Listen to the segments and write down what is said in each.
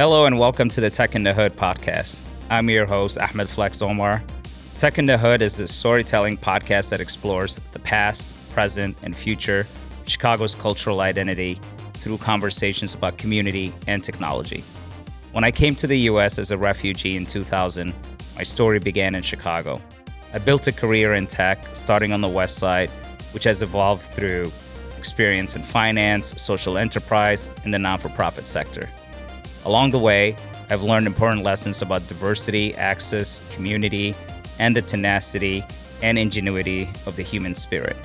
Hello and welcome to the Tech in the Hood podcast. I'm your host, Ahmed Flex Omar. Tech in the Hood is a storytelling podcast that explores the past, present, and future of Chicago's cultural identity through conversations about community and technology. When I came to the US as a refugee in 2000, my story began in Chicago. I built a career in tech, starting on the West Side, which has evolved through experience in finance, social enterprise, and the non for profit sector. Along the way, I've learned important lessons about diversity, access, community, and the tenacity and ingenuity of the human spirit.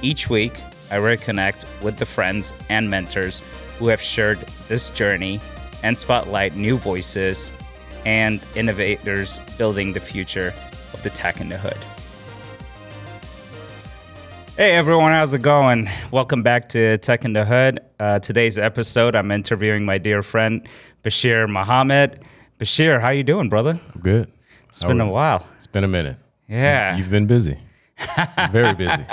Each week, I reconnect with the friends and mentors who have shared this journey and spotlight new voices and innovators building the future of the tech in the hood. Hey everyone, how's it going? Welcome back to Tech in the Hood. Uh, today's episode, I'm interviewing my dear friend Bashir Muhammad. Bashir, how you doing, brother? I'm good. It's been a while. It's been a minute. Yeah. You've been busy. Very busy.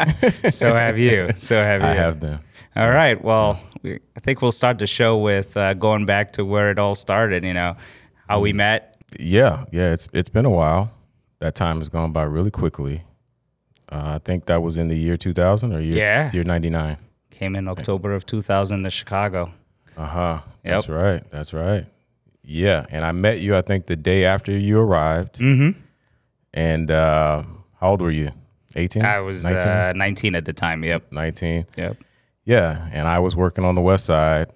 so have you. So have you. I have been. All right. Well, we, I think we'll start the show with uh, going back to where it all started. You know, how we met. Yeah, yeah. It's it's been a while. That time has gone by really quickly. Uh, I think that was in the year 2000 or year Yeah. year 99. Came in October of 2000 to Chicago. Uh huh. Yep. That's right. That's right. Yeah, and I met you. I think the day after you arrived. Mm-hmm. And uh, how old were you? 18. I was 19? uh, 19 at the time. Yep. 19. Yep. Yeah, and I was working on the West Side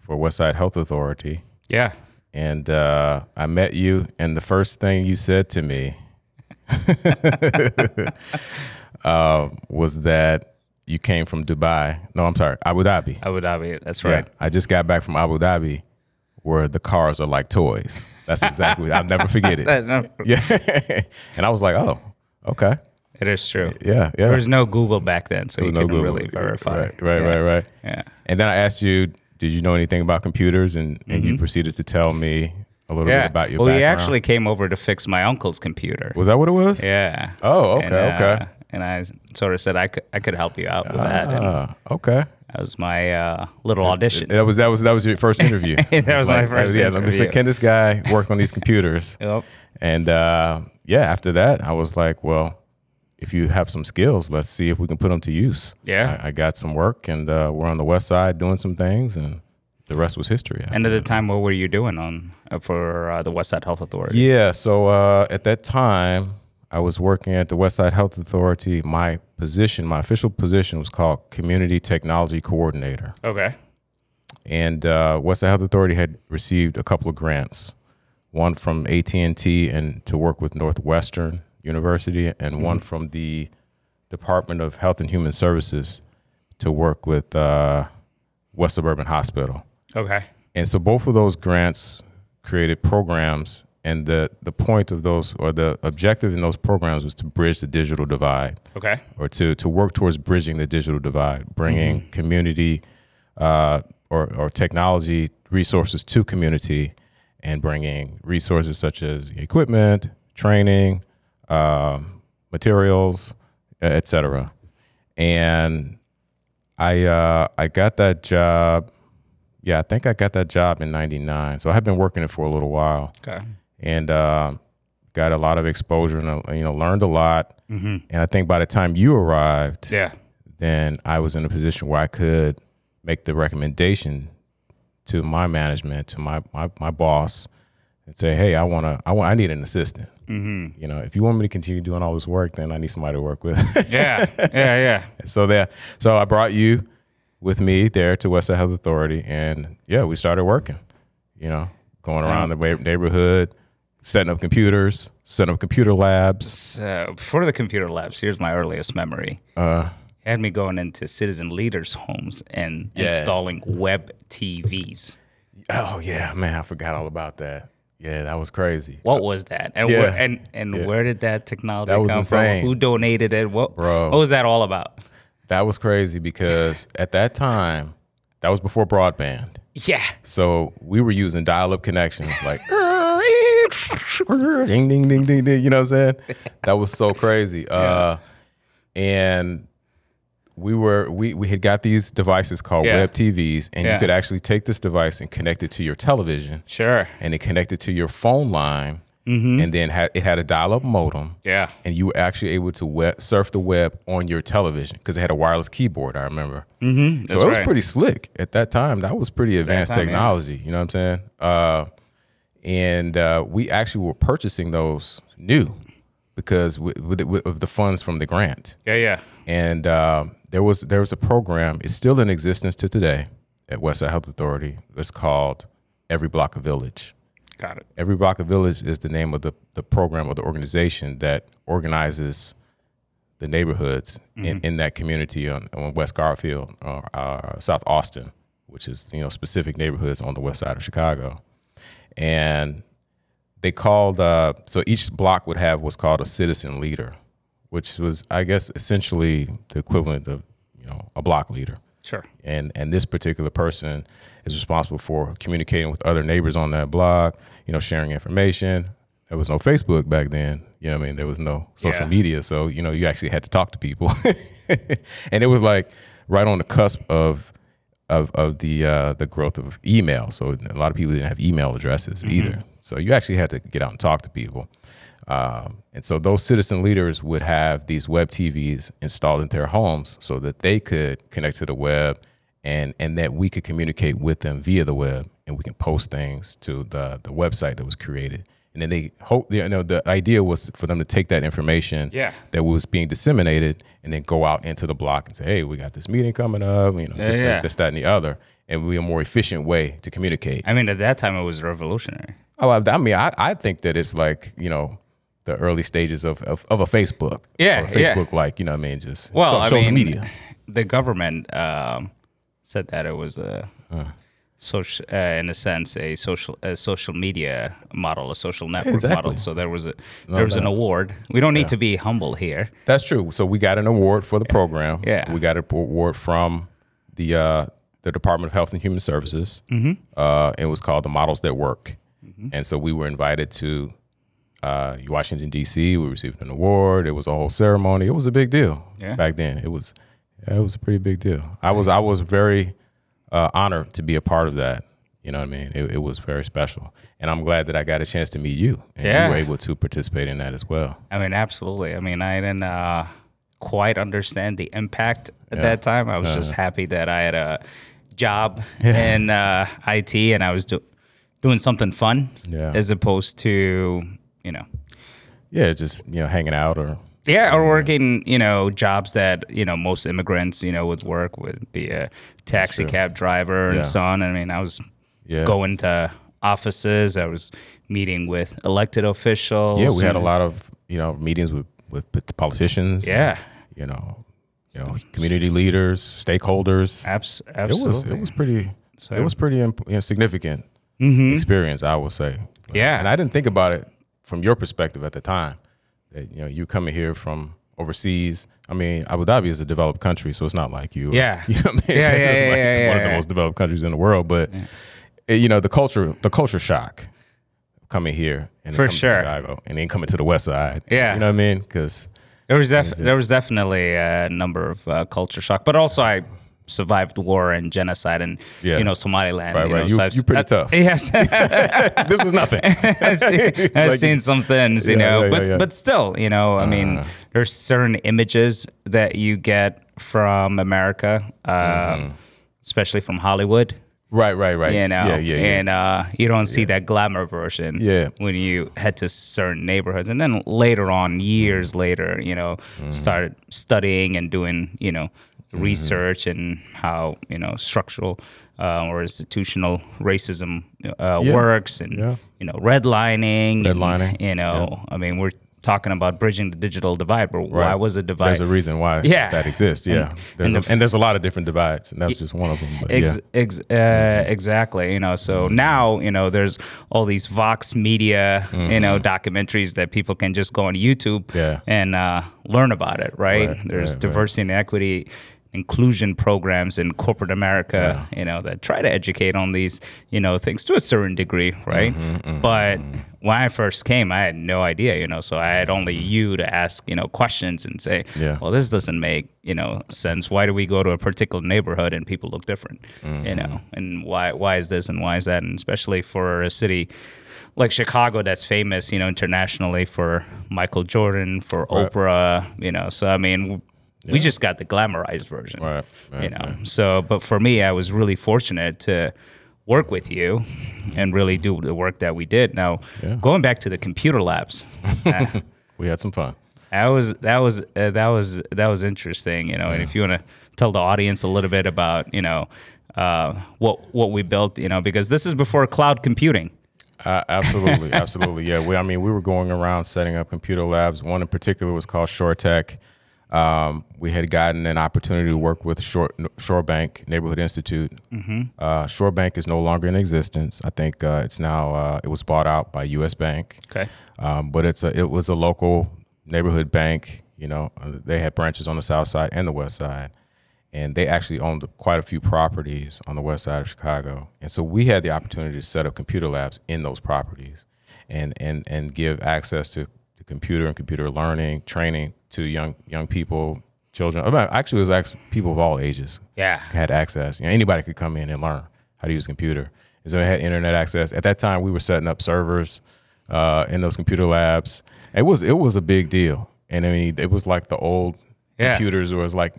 for West Side Health Authority. Yeah. and uh, I met you, and the first thing you said to me uh, was that you came from Dubai. No, I'm sorry, Abu Dhabi. Abu Dhabi. That's Yeah, right. I just got back from Abu Dhabi, where the cars are like toys. That's exactly. I'll never forget it. it Yeah, and I was like, oh, okay, It is true. yeah, yeah. There was no Google back then, so you No couldn't Google. really verify. Right, right, yeah. right, right. Yeah. And then I asked you, did you know anything about computers? And, and you proceeded to tell me a little. Yeah. bit about your well, he actually came over to fix my uncle's computer. was that what it was? Yeah. Oh, okay, And, uh, okay. And I sort of said I could I could help you out with that. And Ah, okay. that was my uh, little audition. That was that was that was your first interview. That It's was my first Yeah, let me say, can this guy work on these computers? Yep. And uh, yeah, after that, I was like, well, if you have some skills, let's see if we can put them to use. Yeah. I, I got some work, and uh, we're on the west side doing some things, and the rest was history. And at the time, what were you doing on uh, for uh, the West Side Health Authority? Yeah. So uh, at that time, I was working at the West Side Health Authority. My position, my official position, was called Community Technology Coordinator. Okay. and uh, Westside Health Authority had received a couple of grants, one from AT and T and to work with Northwestern University, and one from the Department of Health and Human Services to work with uh, West Suburban Hospital. Okay. And so both of those grants created programs, and the the point of those or the objective in those programs was to bridge the digital divide Okay. or to to work towards bridging the digital divide, bringing community uh, or or technology resources to community, and bringing resources such as equipment, training, um, materials, et cetera. And I uh, I got that job. Yeah, I think I got that job in '99. So I had been working it for a little while Okay. and uh, got a lot of exposure and uh, you know learned a lot. And I think by the time you arrived, Yeah. then I was in a position where I could make the recommendation to my management, to my my, my boss, and say, "Hey, I want to, I want, I need an assistant. Mm-hmm. You know, if you want me to continue doing all this work, then I need somebody to work with." Yeah. yeah. Yeah. so there, so I brought you with me there to Westside Health Authority, and yeah, we started working. You know, going around the neighborhood, setting up computers, setting up computer labs. So for the computer labs, here's my earliest memory. Uh, had me going into citizen leaders' homes and Yeah. installing web TVs. oh yeah, man, I forgot all about that. Yeah, that was crazy. What was that? And Yeah. where, and and Yeah. where did that technology That come insane. from? Who donated it? What Bro. What was that all about? That was crazy because at that time, that was before broadband. Yeah. So we were using dial-up connections, like ding, ding, ding, ding, ding. You know what I'm saying? That was so crazy. Uh, and we were we we had got these devices called Yeah. web TVs, and Yeah. you could actually take this device and connect it to your television, Sure. and it connected to your phone line, Mm-hmm. and then had, it had a dial-up modem. Yeah. and you were actually able to web, surf the web on your television because it had a wireless keyboard. I remember. Mm-hmm, so it was right. pretty slick at that time. That was pretty advanced time, technology. You know what I'm saying? Uh, and uh, we actually were purchasing those new because with, with, the- with the funds from the grant. Yeah. Yeah. And uh, there was there was a program. It's still in existence to today at Westside Health Authority. It's called Every Block a Village. Got it. Every Block of Village is the name of the, the program or the organization that organizes the neighborhoods in, in that community on, on West Garfield or uh, South Austin, which is you know specific neighborhoods on the west side of Chicago, and they called uh, so each block would have what's called a citizen leader, which was I guess essentially the equivalent of you know a block leader Sure. and and this particular person is responsible for communicating with other neighbors on that block you know sharing information. There was no facebook back then you know i mean? There was no social Yeah. media so you know you actually had to talk to people. And it was like right on the cusp of of of the uh the growth of email so a lot of people didn't have email addresses either. So you actually had to get out and talk to people um, and so those citizen leaders would have these web TVs installed in their homes so that they could connect to the web and, and that we could communicate with them via the web and we can post things to the, the website that was created. And then they hope, you know, the idea was for them to take that information Yeah. that was being disseminated and then go out into the block and say, hey, we got this meeting coming up, you know, this, Yeah, this, this, that, and the other. And be a more efficient way to communicate. I mean, at that time, it was revolutionary. Oh, I, I mean, I, I think that it's like you know the early stages of of, of a Facebook. Yeah, or yeah. Facebook like you know what I mean just Well, so- I social mean, media. the government um, said that it was a social, uh, in a sense, a social a social media model, a social network Exactly. model. So there was a there was an award. We don't need to be humble here. That's true. So we got an award for the program. Yeah. we got an award from the uh, the Department of Health and Human Services. Mm-hmm. Uh, it was called the Models That Work, and so we were invited to. Uh, Washington D.C. We received an award. It was a whole ceremony. It was a big deal Yeah. back then. It was, it was a pretty big deal. I was, I was very uh, honored to be a part of that. You know what I mean? It, it was very special, and I'm glad that I got a chance to meet you, and Yeah. you were able to participate in that as well. I mean, absolutely. I mean, I didn't uh, quite understand the impact at Yeah. that time. I was just happy that I had a job in uh, IT and I was do- doing something fun Yeah. as opposed to, you know, Yeah, just you know, hanging out or yeah, or working, you know, jobs that, you know, most immigrants, you know, would work would be a taxi cab driver Yeah. and so on. I mean, I was yeah, going to offices, I was meeting with elected officials. yeah. We had a lot of you know meetings with with politicians. Yeah, you know, you know, community leaders, stakeholders. abs- It absolutely. was it was pretty So- it was pretty imp- you know, significant Mhm. experience, I would say. Yeah. and I didn't think about it from your perspective at the time. That you know, you coming here from overseas. I mean, Abu Dhabi is a developed country, so it's not like you. Yeah. you know what I mean. Yeah, yeah, it's yeah, like yeah, one of yeah. the most developed countries in the world, but eh, you know, the culture, the culture shock coming here and then For coming sure. to Chicago and then coming to the West Side. Yeah. you know what I mean? Because There was def- there was definitely a number of uh, culture shock, but also I survived war and genocide and Yeah. you know Somaliland. Right, you right. Know, You- I've- you pretty uh, tough. Yes, this is nothing. I've, seen, I've like- seen some things, you Yeah, know, yeah, but yeah, yeah. but still, you know, I mean, Uh-huh. there's certain images that you get from America, um, Mm-hmm. especially from Hollywood. right, right, right. You know, yeah, yeah, yeah. and uh, you don't see that glamour version Yeah. when you head to certain neighborhoods. And then later on, years Mm-hmm. later, you know, started studying and doing, you know, Mm-hmm. research and how, you know, structural uh, or institutional racism uh, Yeah. works and, Yeah. you know, redlining. and, Redlining, you know, I mean, we're talking about bridging the digital divide, but why was a divide? There's a reason why Yeah. that exists. Yeah, And- there's and a, the- and there's a lot of different divides, and that's just one of them. Ex- yeah. ex- uh, exactly. You know, so now you know there's all these Vox Media, you know, documentaries that people can just go on YouTube Yeah. and uh, learn about it. Right? Right, there's right, diversity and equity. Inclusion programs in corporate America, you know, that try to educate on these, you know, things to a certain degree, mm-hmm, right? Mm-hmm, but mm-hmm. when I first came, I had no idea, you know, so I had only mm-hmm. you to ask, you know, questions and say, Yeah. well, this doesn't make, you know, sense. Why do we go to a particular neighborhood and people look different, you know, and why, why is this and why is that? And especially for a city like Chicago that's famous, you know, internationally for Michael Jordan, for Right. Oprah, you know. So I mean, we just got the glamorized version, Right, right, you know. So, but for me, I was really fortunate to work with you and really do the work that we did. Now, Yeah. going back to the computer labs, uh, We had some fun. that was that was uh, that was that was interesting, you know. And if you want to tell the audience a little bit about, you know, uh, what what we built, you know, because this is before cloud computing. Uh, absolutely, absolutely. Yeah, we, I mean, we were going around setting up computer labs. One in particular was called ShoreTech. Um, we had gotten an opportunity to work with Shore, ShoreBank Neighborhood Institute. Uh, ShoreBank is no longer in existence. I think uh, it's now uh, it was bought out by U.S. Bank. Okay. Um, but it's a, it was a local neighborhood bank. You know, uh, they had branches on the south side and the west side, and they actually owned quite a few properties on the west side of Chicago. And so we had the opportunity to set up computer labs in those properties, and and and give access to computer and computer learning training to young young people, children. I mean, Actually, it was actually people of all ages Yeah. had access. You know, anybody could come in and learn how to use a computer. And so they had internet access. At that time, we were setting up servers uh, in those computer labs. It was it was a big deal, and I mean, it was like the old Yeah. computers. It was like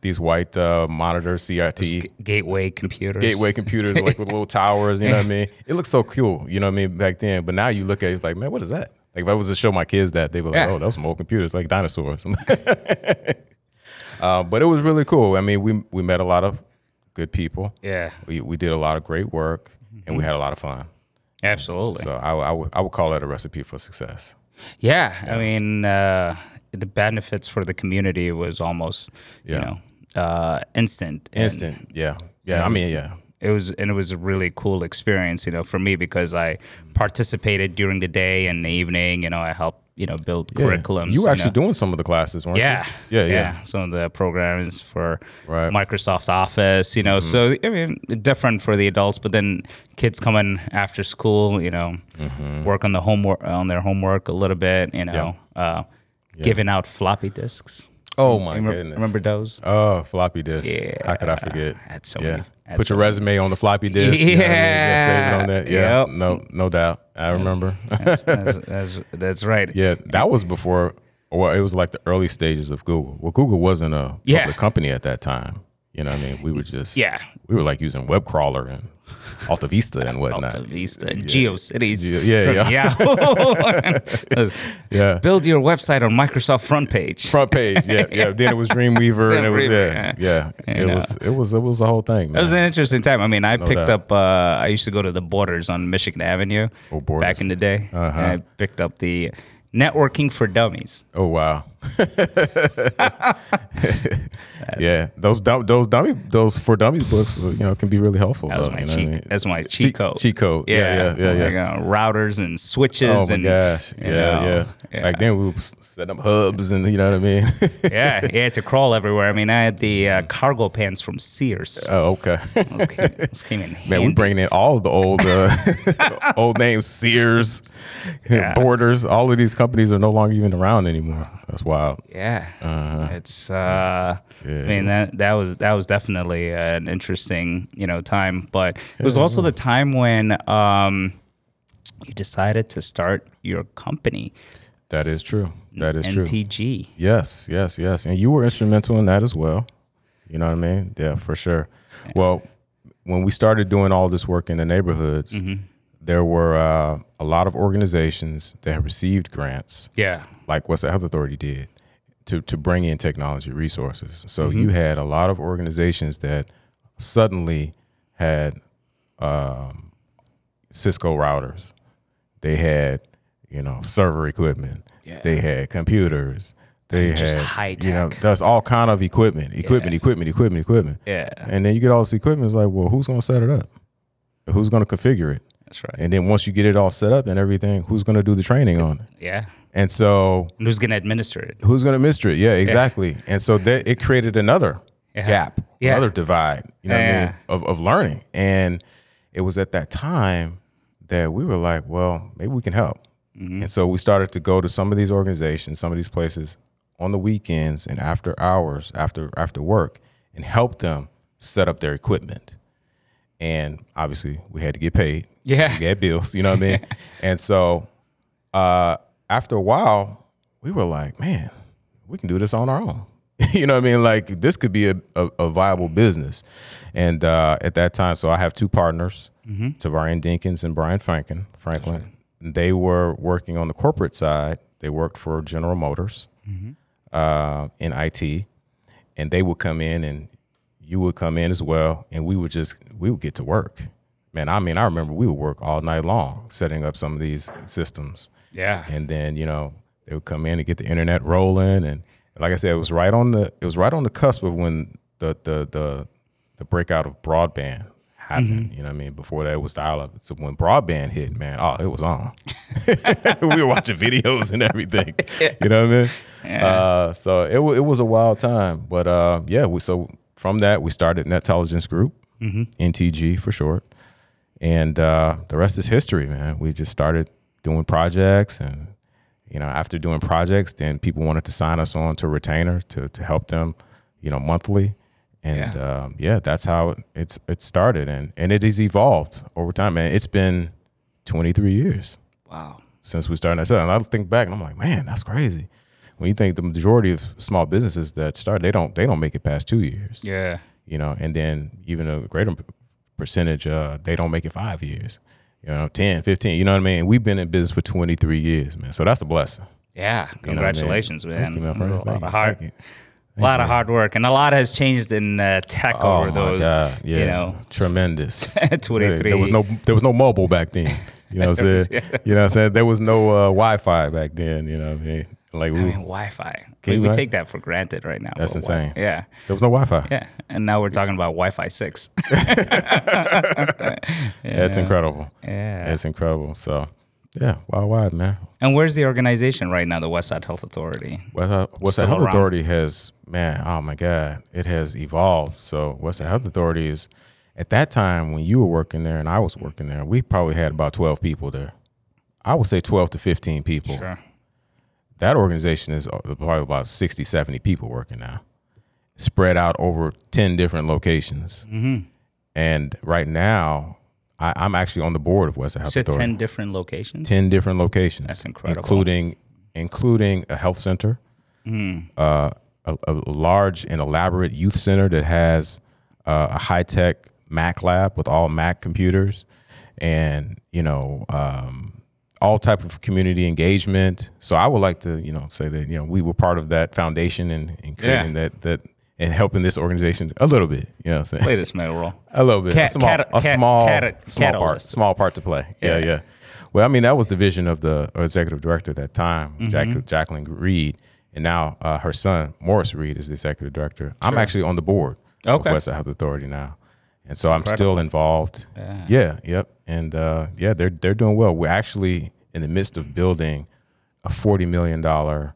these white uh, monitors, CRT. G- gateway computers. Gateway computers like with little towers, you know what I mean? It looked so cool, you know what I mean, back then. But now you look at it, it's like, man, what is that? Like if I was to show my kids that, they'd be like, Yeah. oh, those some old computers, like dinosaurs. uh, but it was really cool. I mean, we we met a lot of good people. Yeah, We we did a lot of great work, and we had a lot of fun. absolutely. So I, I would I would call that a recipe for success. yeah, I mean, uh, the benefits for the community was almost, you know, uh, instant. And Instant, yeah, yeah. I mean, yeah, It was, and it was a really cool experience, you know, for me because I participated during the day and the evening. You know, I helped, you know, build yeah. curriculums. You were actually know. doing some of the classes, weren't Yeah, you? Yeah, yeah. yeah. Some of the programs for Right. Mm-hmm. Microsoft Office, you know. So I mean, different for the adults, but then kids coming after school, you know, Mm-hmm. work on the homework on their homework a little bit, you know, uh, giving out floppy disks. Oh my remember, goodness! remember those? Oh, floppy disks. Yeah. How could I forget? Had so yeah. many- Put your resume on the floppy disk. you know I mean? That. Yeah. Yep. No, no doubt. I remember. that's, that's, that's, that's right. yeah, that was before. Well, it was like the early stages of Google. Well, Google wasn't a Yeah. public company at that time. You know what I mean? We were just Yeah. We were like using web crawler and Alta Vista and whatnot. Alta Vista, GeoCities. Geo- yeah, from Yahoo. Yeah. Build your website on Microsoft front page. Front page, yeah, yeah. Then it was Dreamweaver, and it was yeah, Dreamweaver, yeah. You It know. was it was it was a whole thing. It was an interesting time. I mean, I picked doubt. up. Uh, I used to go to the Borders on Michigan Avenue Oh, Borders. back in the day. Uh-huh. And I picked up the networking for dummies. Oh wow. yeah, those those dummy those for dummies books, you know, can be really helpful. That was my you know cheat. I mean? That's my cheat, code. cheat code. Yeah, yeah, yeah, Like, yeah. uh, routers and switches. Oh my and, gosh. you Yeah, know, yeah, yeah. Back then we were setting up hubs and you know what I mean. yeah, you had to crawl everywhere. I mean, I had the uh, cargo pants from Sears. oh, okay. Those came, those came in Man, handy. we're bringing in all of the old uh, old names, Sears, Yeah. Borders. All of these companies are no longer even around anymore. That's wild. Yeah, it's. Uh, Uh-huh. Yeah. I mean that that was that was definitely an interesting you know time, but it was also the time when um, you decided to start your company, That is true. That is true. NTG. Yes, yes, yes. And you were instrumental in that as well. You know what I mean? Yeah, for sure. Well, when we started doing all this work in the neighborhoods, there were uh, a lot of organizations that received grants, Yeah, like West the Health Authority did, to, to bring in technology resources. So you had a lot of organizations that suddenly had um, Cisco routers. They had, you know, server equipment. Yeah. They had computers. They Just had high You know, tech. there's all kind of equipment, equipment, equipment, equipment, equipment. yeah, And then you get all this equipment. It's like, well, who's going to set it up? Who's going to configure it? That's right. And then once you get it all set up and everything, who's going to do the training on it? Yeah, And so and who's gonna administer it? who's going to administer it? Yeah, exactly. And so that it created another gap, Yeah. another divide, you know what I mean, of, of learning. And it was at that time that we were like, well, maybe we can help. Mm-hmm. And so we started to go to some of these organizations, some of these places on the weekends and after hours, after after work, and help them set up their equipment. And obviously, we had to get paid. Yeah. we had bills. You know what I mean? and so, uh, after a while, we were like, man, we can do this on our own. you know what I mean? Like this could be a, a, a viable business. And uh, at that time, so I have two partners, Tavarian Dinkins and Brian Franklin. Franklin. They were working on the corporate side. They worked for General Motors uh, in IT, and they would come in and you would come in as well, and we would just we would get to work. Man, I mean, I remember we would work all night long setting up some of these systems. Yeah. and then you know they would come in and get the internet rolling and like i said it was right on the it was right on the cusp of when the the the, the breakout of broadband happened you know what i mean? Before that it was dial-up so when broadband hit man oh it was on. We were watching videos and everything you know what i mean? Uh, so it, it was a wild time but uh, yeah we so from that we started netelligence group ntg for short and uh, the rest is history, man. We just started doing projects, and you know, after doing projects, then people wanted to sign us on to a retainer to to help them, you know, monthly, and Yeah. yeah, um, yeah that's how it, it's it started, and and it has evolved over time, man. It's been 23 years Wow. since we started that. And I think back, and I'm like, man, that's crazy. When you think the majority of small businesses that start, they don't they don't make it past two years Yeah. you know, and then even a greater percentage, uh, they don't make it five years, you know, 10, 15, you know what I mean? We've been in business for 23 years, man. So that's a blessing. Yeah. you know I mean? Congratulations, man. You, man. A lot you. of hard, a lot of hard work, and a lot has changed in uh, tech Oh over those. God. Yeah. You know, tremendous. 23. There was no, there was no mobile back then. You know what I'm saying? Yeah, You know what I'm saying? There was no uh, Wi-Fi back then. You know what I mean? Like we, I mean, Wi-Fi. Can We, take that for granted right now. That's but Wi- insane. Yeah. there was no Wi-Fi. Yeah. And now we're talking about Wi-Fi six. Yeah, it's incredible. yeah. It's incredible. So yeah, wild, wide, man. And where's the organization right now? The West Side Health Authority. West Side, West Health around. Authority has, man, oh my God, it has evolved. So West Side Health Authority is, at that time when you were working there and I was working there, we probably had about 12 people there. I would say 12 to 15 people. Sure. That organization is uh, probably about 60, 70 people working now, spread out over 10 different locations. Mm-hmm. And right now, I, I'm actually on the board of West Health said Authority. ten different locations. 10 different locations. That's incredible. Including including a health center, Mm. uh, a, a large and elaborate youth center that has uh, a high tech Mac lab with all Mac computers, and you know um, all type of community engagement. So I would like to you know say that you know we were part of that foundation and, and creating that that and helping this organization a little bit. You know what I'm saying? Play this middle role. A little bit. Cat- a small, cat- a small, cat- small part, small part to play. Yeah, Yeah. yeah. Well, I mean, that was the vision of the executive director at that time, Mm-hmm. Jack, Jacqueline Reed, and now uh, her son Morris Reed is the executive director. I'm actually on the board Okay. of West Health Authority now, and so I'm still involved. Yeah. Yeah, yep, and uh, yeah, they're they're doing well. We're actually in the midst of building a forty million dollar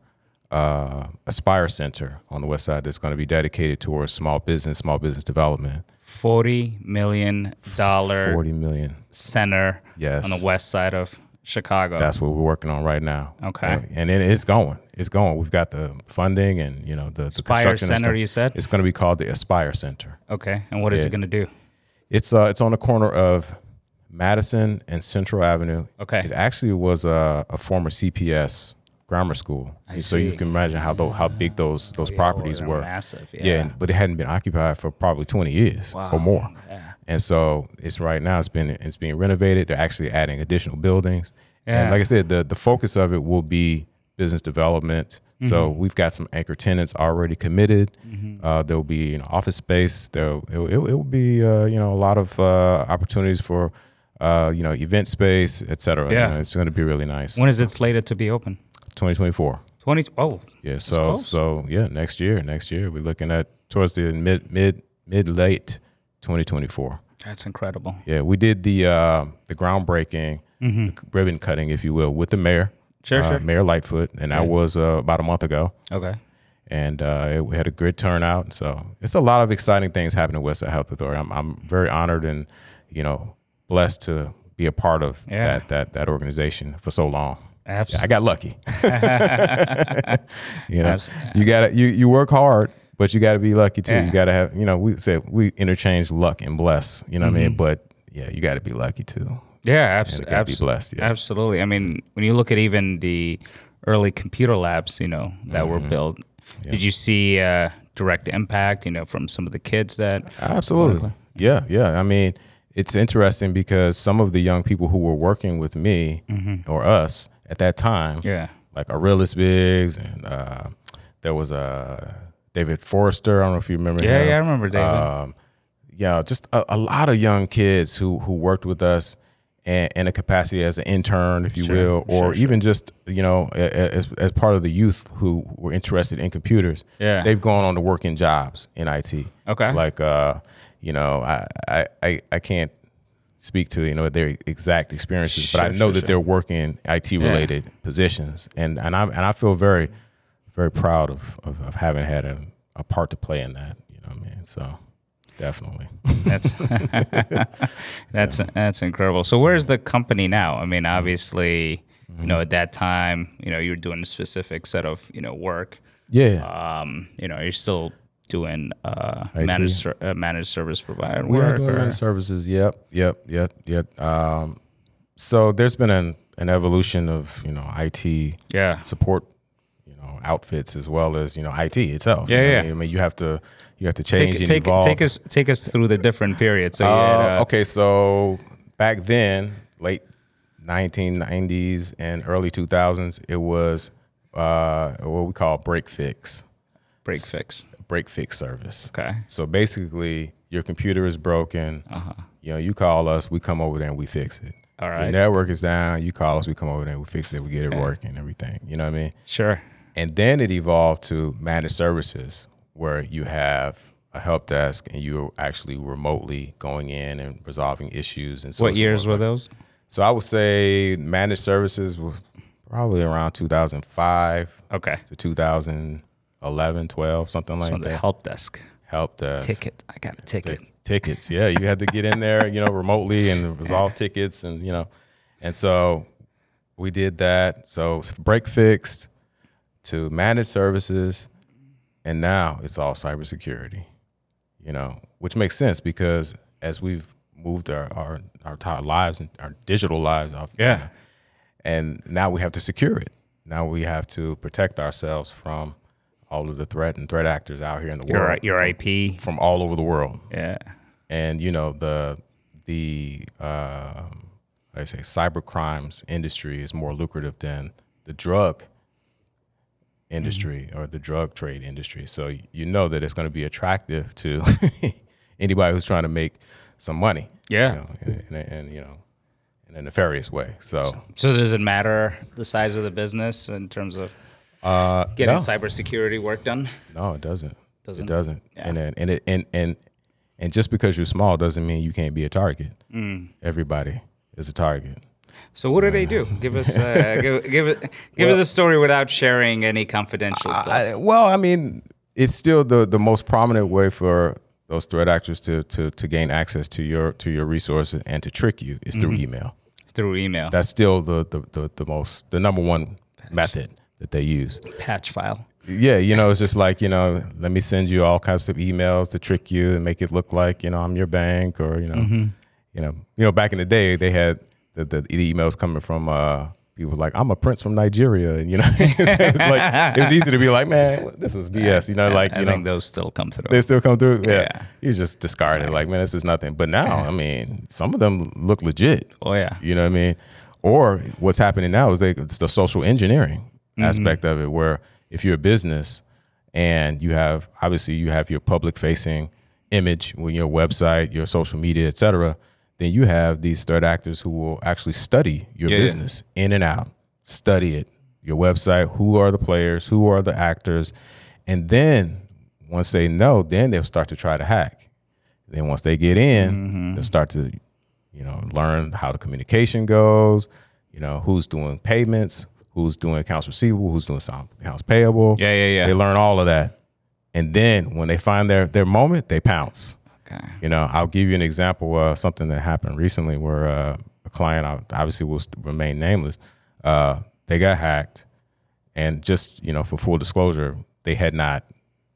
uh, Aspire Center on the West Side that's going to be dedicated towards small business, small business development. Forty million dollar Forty million. center Yes. on the west side of Chicago. That's what we're working on right now. Okay. And, it, it's going. It's going. We've got the funding and you know the, the Aspire construction Center, you said? It's going to be called the Aspire Center. okay. And what is Yeah. it going to do? It's uh it's on the corner of Madison and Central Avenue. Okay. It actually was a, a former CPS grammar school. I so you can imagine how tho- how big those those Yeah, properties were. massive. Yeah. Yeah, but it hadn't been occupied for probably 20 years Wow. or more. Yeah. And so it's right now it's been it's being renovated. They're actually adding additional buildings. Yeah. And like I said, the the focus of it will be business development. So Mm-hmm. we've got some anchor tenants already committed. Uh, there will be you know, office space. There it, it, it will be uh, you know a lot of uh, opportunities for uh, you know event space, et cetera. You Yeah. know, it's going to be really nice. When is it slated to be open? 2024. Twenty. Oh, Yeah. So so yeah, next year. Next year we're looking at towards the mid mid mid late 2024. that's incredible. Yeah, we did the uh, the groundbreaking the ribbon cutting, if you will, with the mayor, Mm-hmm. Sure, uh, sure. Mayor Lightfoot, and that was uh, about a month ago. Okay. and uh, it, we had a good turnout. So it's a lot of exciting things happening at Westside Health Authority. I'm, I'm very honored and you know blessed to be a part of Yeah. that that that organization for so long. Yeah, I got lucky. you know, Abs- you got you you work hard, but you got to be lucky too. Yeah. You got to have you know we say we interchange luck and bless. You know what I Mm-hmm. mean? But yeah, you got to be lucky too. Yeah, And abs- be blessed. Yeah. absolutely. I mean, when you look at even the early computer labs, you know, that Mm-hmm. were built, did you see uh, direct impact, you know, from some of the kids that? Absolutely. Yeah, yeah. I mean, it's interesting because some of the young people who were working with me or us at that time, Mm-hmm. Yeah. like Aurelius Biggs and uh, there was uh, David Forrester. I don't know if you remember Yeah, him. yeah, I remember David. Um, yeah, just a, a lot of young kids who who worked with us in, in a capacity as an intern, if you Sure, will, or sure, sure. even just you know a- a- as as part of the youth who were interested in computers. Yeah. they've gone on to work in jobs in IT. Okay. like uh, you know, I I I, can't speak to you know their exact experiences, but I know sure, that sure. they're working IT related positions, and and I and I feel very very proud of of, of having had a, a part to play in that. You know what I mean? So definitely. That's that's that's incredible. So where's the company now? I mean, obviously, you know, at that time, you know, you were doing a specific set of you know work. Yeah. Um, you know, you're still doing uh, managed uh, managed service provider We are work. doing or- managed services. Yep, yep, yep, yep. Um, so there's been an, an evolution of you know IT yeah. support, you know, outfits as well as you know IT itself. Yeah, you know yeah. I mean? I mean, you have to you have to change Take, take, take us take us through the different periods. So you had, Uh, uh, okay, so back then, late 1990s and early 2000s, it was uh, what we call break fix, break fix. Break fix service. Okay. So basically, your computer is broken. Uh-huh. You know, you call us, we come over there and we fix it. All right. Your network is down. You call us, we come over there, and we fix it, we get it working, everything. You know what I mean? Sure. And then it evolved to managed services, where you have a help desk and you're actually remotely going in and resolving issues. And so What years were those? so I would say managed services was probably around 2005 Okay. to 2011, 12, something So like the that. help desk Help desk. ticket. I got a ticket. Tickets. Yeah. You had to get in there, you know, remotely and resolve tickets and, you know, and so we did that. So break fixed to managed services. And now it's all cybersecurity, you know, which makes sense because as we've moved our, our, our entire lives and our digital lives off, Yeah. and now we have to secure it. Now we have to protect ourselves from all of the threat and threat actors out here in the Your world your from, IP. from all over the world. Yeah. And you know the the uh, I say cyber crimes industry is more lucrative than the drug industry or the drug trade industry. So you know that it's going to be attractive to anybody who's trying to make some money. Yeah. You know, in, in, a- in, you know in a nefarious way. So So does it matter the size of the business in terms of uh, getting no. cybersecurity work done? No, it doesn't. Doesn't? It doesn't. Yeah. And then- and it and and and just because you're small doesn't mean you can't be a target. Mm. Everybody is a target. So what do they do? Give us uh, give give give us a story without sharing any confidential stuff. I, well, I mean, it's still the the most prominent way for those threat actors to to to gain access to your to your resources and to trick you is through Mm-hmm. email. Through email, That's still the the the, the most the number one method that they use. patch file. Yeah, you know, it's just like, you know, let me send you all kinds of emails to trick you and make it look like, you know, I'm your bank or, you know, Mm-hmm. you know, you know, back in the day they had the, the, the emails coming from uh people like, I'm a prince from Nigeria and you know, it's like it was easy to be like, man, this is BS, you know, like, I you think know, those still come through. they still come through. Yeah. Yeah. You just discard it like, man, this is nothing. But now, I mean, some of them look legit. oh yeah, You know what I mean? Or what's happening now is they it's the social engineering Mm-hmm. aspect of it, where if you're a business and you have obviously you have your public facing image with your website, your social media, et cetera, then you have these threat actors who will actually study your Yeah, yeah. business in and out, study it, your website, who are the players, who are the actors, and then once they know, then they'll start to try to hack. Then once they get in, mm-hmm. they'll start to, you know, learn how the communication goes, you know, who's doing payments, who's doing accounts receivable, who's doing some accounts payable. Yeah, yeah, yeah. They learn all of that, and then when they find their their moment, they pounce. Okay. You know, I'll give you an example of something that happened recently where uh, a client, obviously will remain nameless, uh, they got hacked, and just you know, for full disclosure, they had not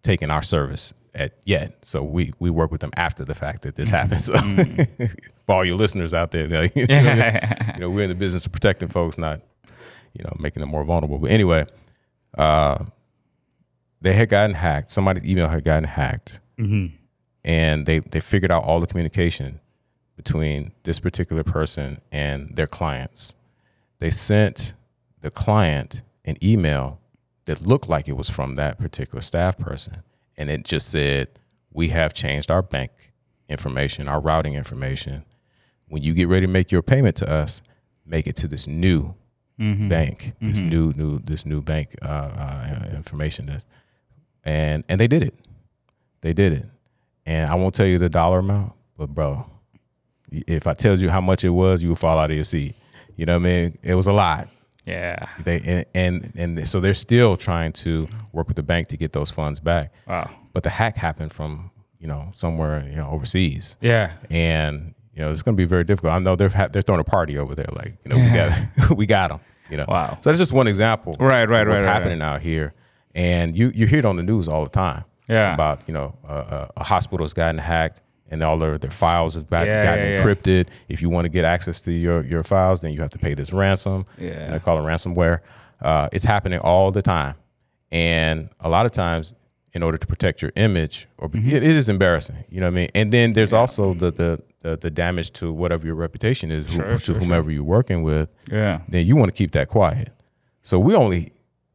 taken our service at yet. So we we work with them after the fact that this happened. So for all your listeners out there, you know, you know, we're in the business of protecting folks, not you know making them more vulnerable. But anyway, uh, they had gotten hacked. Somebody's email had gotten hacked, Mm-hmm. and they they figured out all the communication between this particular person and their clients. They sent the client an email that looked like it was from that particular staff person. And it just said, We have changed our bank information, our routing information. When you get ready to make your payment to us, make it to this new bank, this new, new, this new bank uh, uh, information. Is, and and they did it. They did it. And I won't tell you the dollar amount, but bro, if I tells you how much it was, you would fall out of your seat. You know what I mean? It was a lot. Yeah. They and, and and so they're still trying to work with the bank to get those funds back. Wow. But the hack happened from you know somewhere you know overseas, Yeah. and you know it's going to be very difficult. I know they're ha- they're throwing a party over there, like you know we got we got them. You know. Wow. So that's just one example. Right, right, of What's right, right, happening out here, and you you hear it on the news all the time. Yeah. About you know a, a, a hospital's gotten hacked. And all their, their files have got, Yeah, gotten yeah, yeah. encrypted. If you want to get access to your, your files, then you have to pay this ransom. Yeah. And they call it ransomware. Uh, it's happening all the time, and a lot of times, in order to protect your image, or Mm-hmm. it is embarrassing. You know what I mean? And then there's also the, the the the damage to whatever your reputation is, who, Sure, to sure, whomever you're working with. Yeah. Then you want to keep that quiet. So we only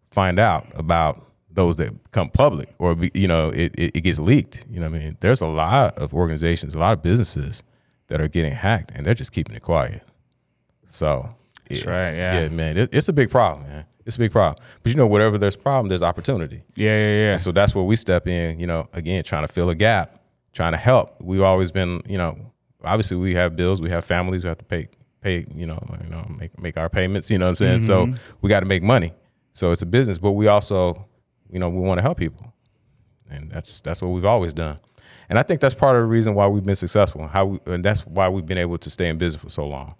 find out about those that come public, or be- you know, it, it, it gets leaked. You know what I mean? There's a lot of organizations, a lot of businesses that are getting hacked, and they're just keeping it quiet. So That's right, yeah. yeah, man, it, it's a big problem, man. It's a big problem. But you know, whatever there's problem, there's opportunity. Yeah. Yeah. Yeah. And so that's where we step in, you know, again, trying to fill a gap, trying to help. We've always been, you know, obviously we have bills, we have families, we have to pay, pay, you know, you know, make make our payments, you know what I'm saying? So mm-hmm. we got to make money. So it's a business, but we also, you know, we want to help people. And that's that's what we've always done. And I think that's part of the reason why we've been successful. How we, and that's why we've been able to stay in business for so long.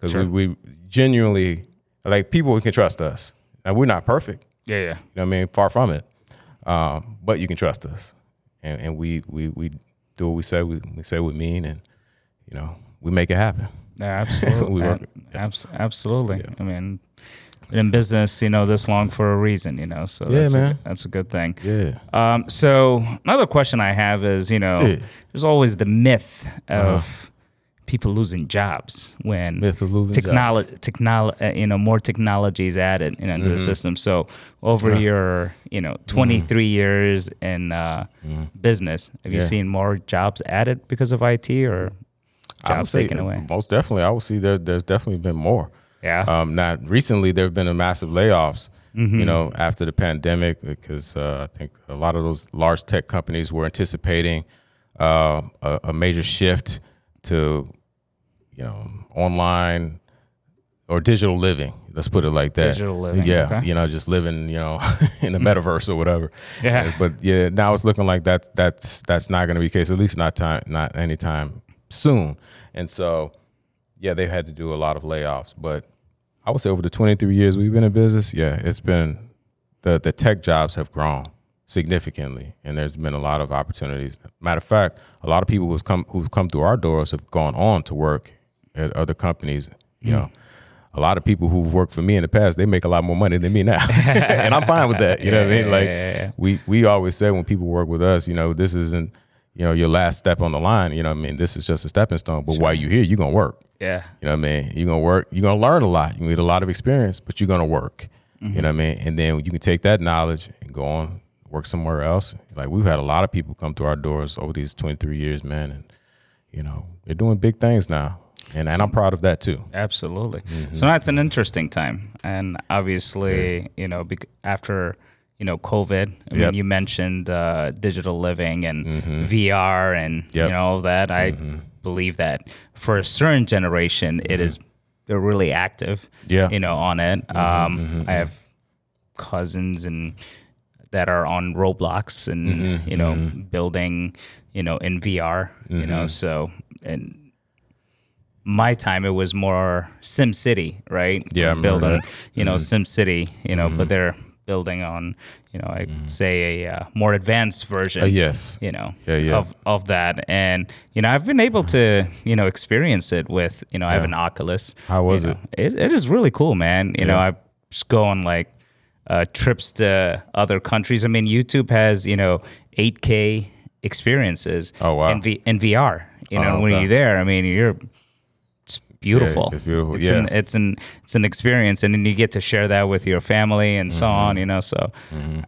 Because Sure. we, we genuinely like people can trust us. And we're not perfect. Yeah. Yeah. You know what I mean? Far from it. Um, but you can trust us. And, and we, we, we do what we say we, we say we mean and you know, we make it happen. Yeah, absolutely. We work- Abs- absolutely. I mean, in business, you know, this long for a reason, you know. So Yeah, that's man. A, that's a good thing. Yeah. Um, so another question I have is, you know, Yeah. there's always the myth of people losing jobs when Myth of losing technology, technolo- uh, you know, more technology is added you know, into Mm-hmm. the system. So over your, you know, 23 years in uh, business, have you Mm-hmm. Seen more jobs added because of IT or jobs taken away? Most definitely. I would see there there's definitely been more. Yeah. Um, now, recently, there have been a massive layoffs. Mm-hmm. You know, after the pandemic, because uh, I think a lot of those large tech companies were anticipating uh, a, a major shift to, you know, online or digital living. Let's put it like that. Digital living, Yeah, okay. you know, just living, you know, in the metaverse or whatever. Yeah. But yeah, now it's looking like that. That's that's not going to be the case. At least not time, not anytime soon. And so, yeah, they've had to do a lot of layoffs. But I would say over the 23 years we've been in business, yeah, it's been the the tech jobs have grown significantly, and there's been a lot of opportunities. Matter of fact, a lot of people who've come who've come through our doors have gone on to work at other companies. You mm. know, a lot of people who've worked for me in the past, they make a lot more money than me now, and I'm fine with that. You know what I mean? Like yeah, yeah. we we always say when people work with us, you know, this isn't you know your last step on the line. You know what I mean? This is just a stepping stone. But while you're here, you're gonna work. yeah. You know what I mean? You're gonna work. You're gonna learn a lot. You need a lot of experience, but you're gonna work. You mm-hmm. know what I mean? And then you can take that knowledge and go on work somewhere else. Like we've had a lot of people come through our doors over these 23 years, man, and you know they're doing big things now, and and I'm proud of that too. Absolutely. Mm-hmm. So that's an interesting time, and obviously, you know, bec- after you know COVID, I Yep. Mm-hmm. mean, you mentioned uh, digital living and VR and Yep. Mm-hmm. you know all that. I believe that for a certain generation, it is they're really active. Yeah. you know, on it. Um, I have cousins and that are on Roblox and you know building you know in VR. You know, so and my time it was more Sim City, right? Yeah, I remember building that. Mm-hmm. you know Sim City. You know, but they're building on you know I would say a uh, more advanced version Uh, yes. you know Yeah, yeah. of of that and you know I've been able to you know experience it with you know I have an Oculus How was know. it? it is really cool man you know I just go on like uh, trips to other countries I mean YouTube has you know 8k experiences Oh, wow. in, v- in VR you know Oh, when okay. you're there I mean you're beautiful. it's beautiful, It's yeah. an it's an it's an experience, and then you get to share that with your family and so Mm-hmm. on. You know, so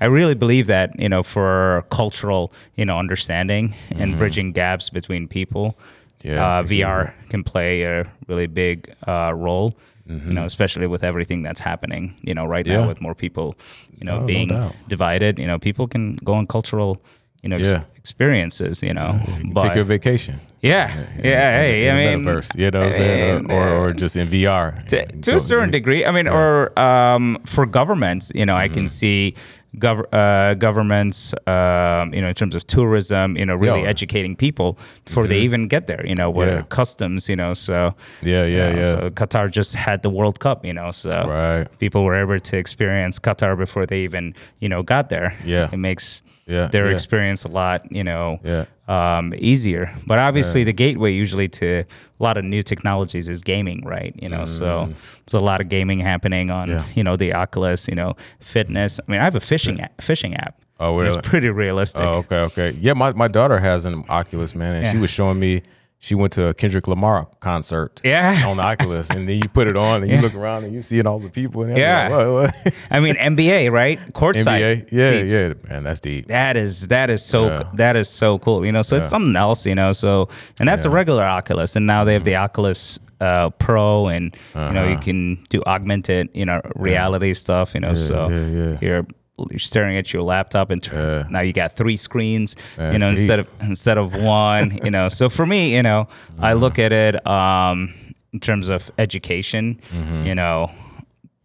I really believe that you know for cultural you know understanding and bridging gaps between people, Mm-hmm. Yeah, uh, VR can play a really big uh, role. You know, especially with everything that's happening. You know, right Mm-hmm. Yeah. now with more people, you know, Oh, no being doubt. divided. You know, people can go on cultural, you know, ex- Yeah. Experiences. You know, but Take a vacation. yeah, yeah. Hey, in I mean, metaverse, you know what I'm saying, and, or, or, or just in VR. to, to a certain degree. I mean, or um, for governments, you know, I can Mm-hmm. see gov- uh, governments, um, you know, in terms of tourism, you know, really Yeah. educating people before they even get there. You know, what Yeah. customs, you know, so Yeah, you yeah, know, yeah. So Qatar just had the World Cup, you know, so Right. people were able to experience Qatar before they even, you know, got there. Yeah. it makes Yeah, their yeah. experience a lot, you know, Yeah. Um, easier. But obviously, the gateway usually to a lot of new technologies is gaming, right? You know, so there's a lot of gaming happening on Mm. Yeah. you know the Oculus, you know, fitness. I mean, I have a fishing app, fishing app. Oh, really? It's pretty realistic. Oh, okay, okay. Yeah, my, my daughter has an Oculus, man, and she was showing me she went to a Kendrick Lamar concert. Yeah. On the Oculus, and then you put it on, and you look around, and you seeing all the people. And Yeah. like, what, what? I mean, NBA, right? Courtside NBA. Yeah, seats. yeah, man, that's deep. That is that is so Yeah. that is so cool. You know, so it's something else. You know, so and that's a regular Oculus, and now they have the Oculus uh, Pro, and you know you Uh-huh. can do augmented, you know, reality stuff. You know, so yeah, yeah. you're you're staring at your laptop, and tur- Yeah. now you got three screens. you That's know, deep. instead of instead of one. you know, so for me, you know, I Uh-huh. look at it um, in terms of education. Mm-hmm. You know.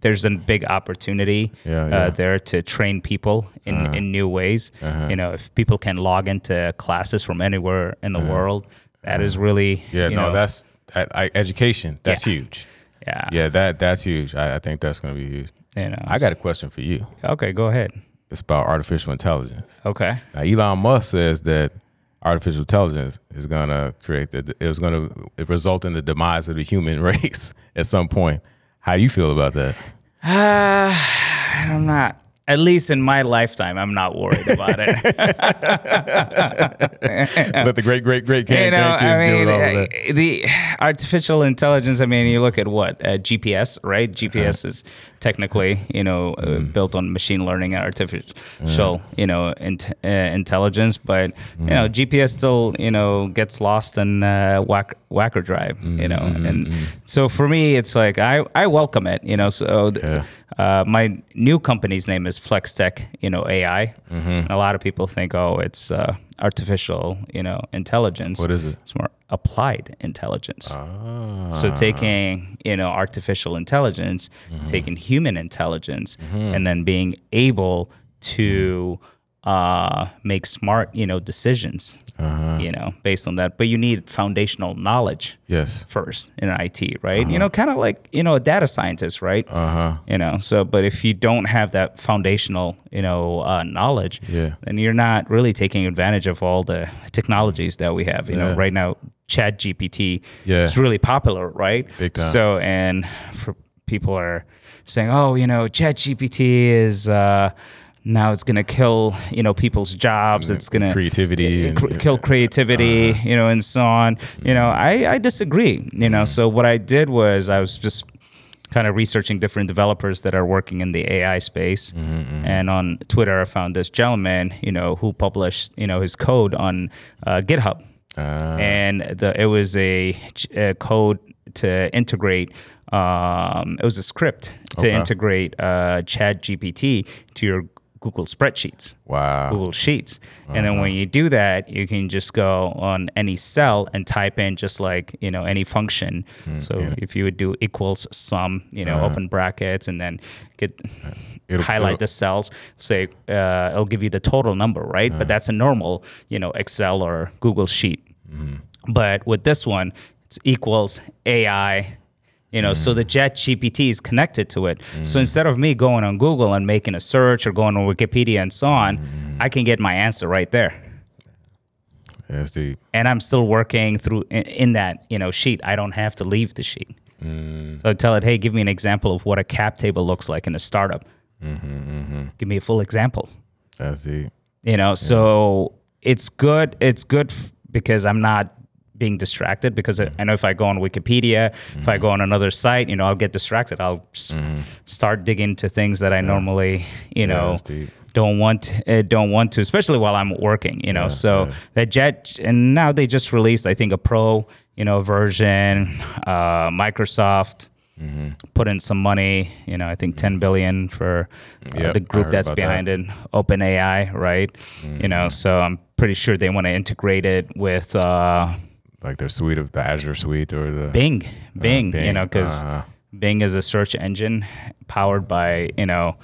There's a big opportunity Yeah, uh, yeah. Uh-huh. there to train people in, in new ways. You know, if people can log into classes from anywhere in the world, that is really Uh-huh. Yeah, you no, know, that's I, I, education. That's Yeah. huge. yeah, Yeah, that that's huge. I, I think that's going to be huge. You know, I got a question for you. okay. Go ahead. It's about artificial intelligence. Okay. Now, Elon Musk says that artificial intelligence is going to create the, it was going to result in the demise of the human race at some point. How do you feel about that? Uh, I'm not. At least in my lifetime, I'm not worried about it. Let the great, great, great you know, I mean, with all of that. uh, the artificial intelligence. I mean, you look at what uh, GPS, right? GPS is technically, you know, uh, Mm. built on machine learning and artificial, you know, int- uh, intelligence. But you Mm. know, GPS still, you know, gets lost in uh, whack- Wacker Drive, you know, Mm-hmm, and so for me, it's like I I welcome it, you know. So. th- Yeah. Uh, my new company's name is FlexTech, you know, AI. Mm-hmm. And a lot of people think, oh, it's uh, artificial, you know, intelligence. What is it? It's more applied intelligence. Ah. So taking, you know, artificial intelligence, Mm-hmm. taking human intelligence, and then being able to uh, make smart, you know, decisions, Uh-huh. you know, based on that. But you need foundational knowledge Yes. first in IT, right? You know, kind of like you know a data scientist, right? Uh huh. You know, so but if you don't have that foundational, you know, uh, knowledge, Yeah. then you're not really taking advantage of all the technologies that we have. You know, right now, Chat GPT Yeah. is really popular, right? Big time. So and for people are saying, oh, you know, Chat GPT is. Uh, now it's gonna kill, you know, people's jobs. It's gonna Creativity and- Uh-huh. cr- kill creativity, you know, and so on. You know, I, I disagree. You know, so what I did was I was just kind of researching different developers that are working in the AI space, and on Twitter I found this gentleman, you know, who published, you know, his code on uh, GitHub, Uh, and the it was a, a code to integrate. Um, it was a script to Okay. integrate uh, Chat GPT to your Google spreadsheets. Wow. Google Sheets. And then when uh-huh. you do that, you can just go on any cell and type in just like, you know, any function. Hmm, so if you would do equals sum, you know, open uh-huh. brackets and then get uh, It'll- highlight it'll- the cells, say uh, it'll give you the total number, right? But uh-huh. that's a normal, you know, Excel or Google sheet. Mm-hmm. But with this one, it's equals AI you know so the mm. jet gpt is connected to it. So mm. instead of me going on google and making a search or going on wikipedia and so on mm. i can get my answer right there. That's deep. and i'm still working through in, in that you know sheet. I don't have to leave the sheet. So I tell it hey give me an example of what a cap table looks like in a startup. Mm-hmm, mm-hmm. Give me a full example. That's deep. you know so it's good it's good f- because i'm not being distracted because I- I know if I go on Wikipedia, if I go on another site, you know, I'll get distracted. I'll s- start digging into things that I normally, you know, don't want uh, don't want to, especially while I'm working. You know, so yeah. that Jet and now they just released, I think, a Pro, you know, version. Uh, Microsoft Mm-hmm. put in some money. You know, I think 10 billion for uh, Yep, the group that's about that. behind it, OpenAI, right? You know, so I'm pretty sure they want to integrate it with uh, Like their suite of the Azure suite or the Bing, Bing, you Bing, know, because uh-huh. Bing is a search engine powered by you know,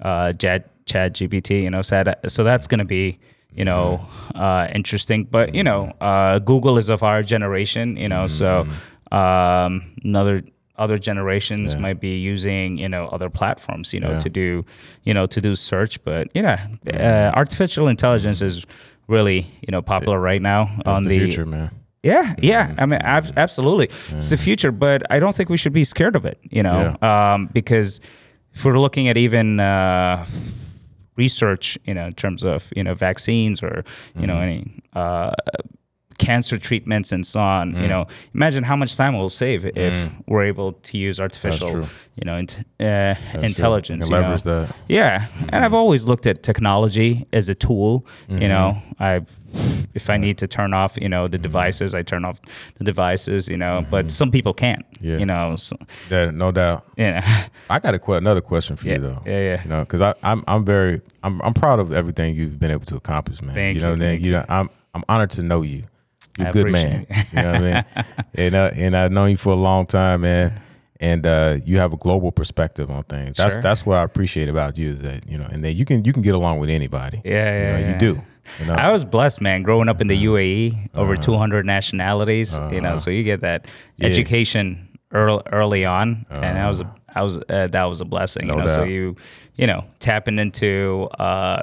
uh, Chat Chat GPT. You know, so that, so that's going to be you know uh, interesting. But you know, uh, Google is of our generation. You know, so um, another other generations might be using you know other platforms you know Yeah. to do you know to do search but yeah uh, artificial intelligence is really you know popular right now on the, the future, man. Yeah, yeah. I mean, ab- absolutely, it's the future. But I don't think we should be scared of it. You know, um, because if we're looking at even uh, research, you know, in terms of you know vaccines or you know any uh, cancer treatments and so on, you mm. know, imagine how much time we'll save if mm. we're able to use artificial, you know, int- uh, intelligence. You you know. leverage that. Yeah, and I've mm. always looked at technology as a tool. You know, mm-hmm. I've if I need to turn off, you know, the mm-hmm. devices, I turn off the devices. You know, but mm-hmm. some people can't. Yeah. You know, so, That, no doubt. Yeah. I got a que- another question for Yeah, you though. yeah, yeah. You know, because I'm I'm very I'm I'm proud of everything you've been able to accomplish, man. Thank you know, you, what I mean? thank you know, I'm I'm honored to know you. You're a good man. appreciate you know what I mean? And uh, and I've known you for a long time, man. And uh, you have a global perspective on things. That's Sure. that's what I appreciate about you is that you know, and that you can you can get along with anybody. Yeah, you, know, yeah. you do. You know, I was blessed, man, growing up in the Uh-huh. UAE, over 200 nationalities. You know, so you get that education early, early on, and that was a, I was uh, that was a blessing. Uh-huh. No you know, so you you know tapping into uh,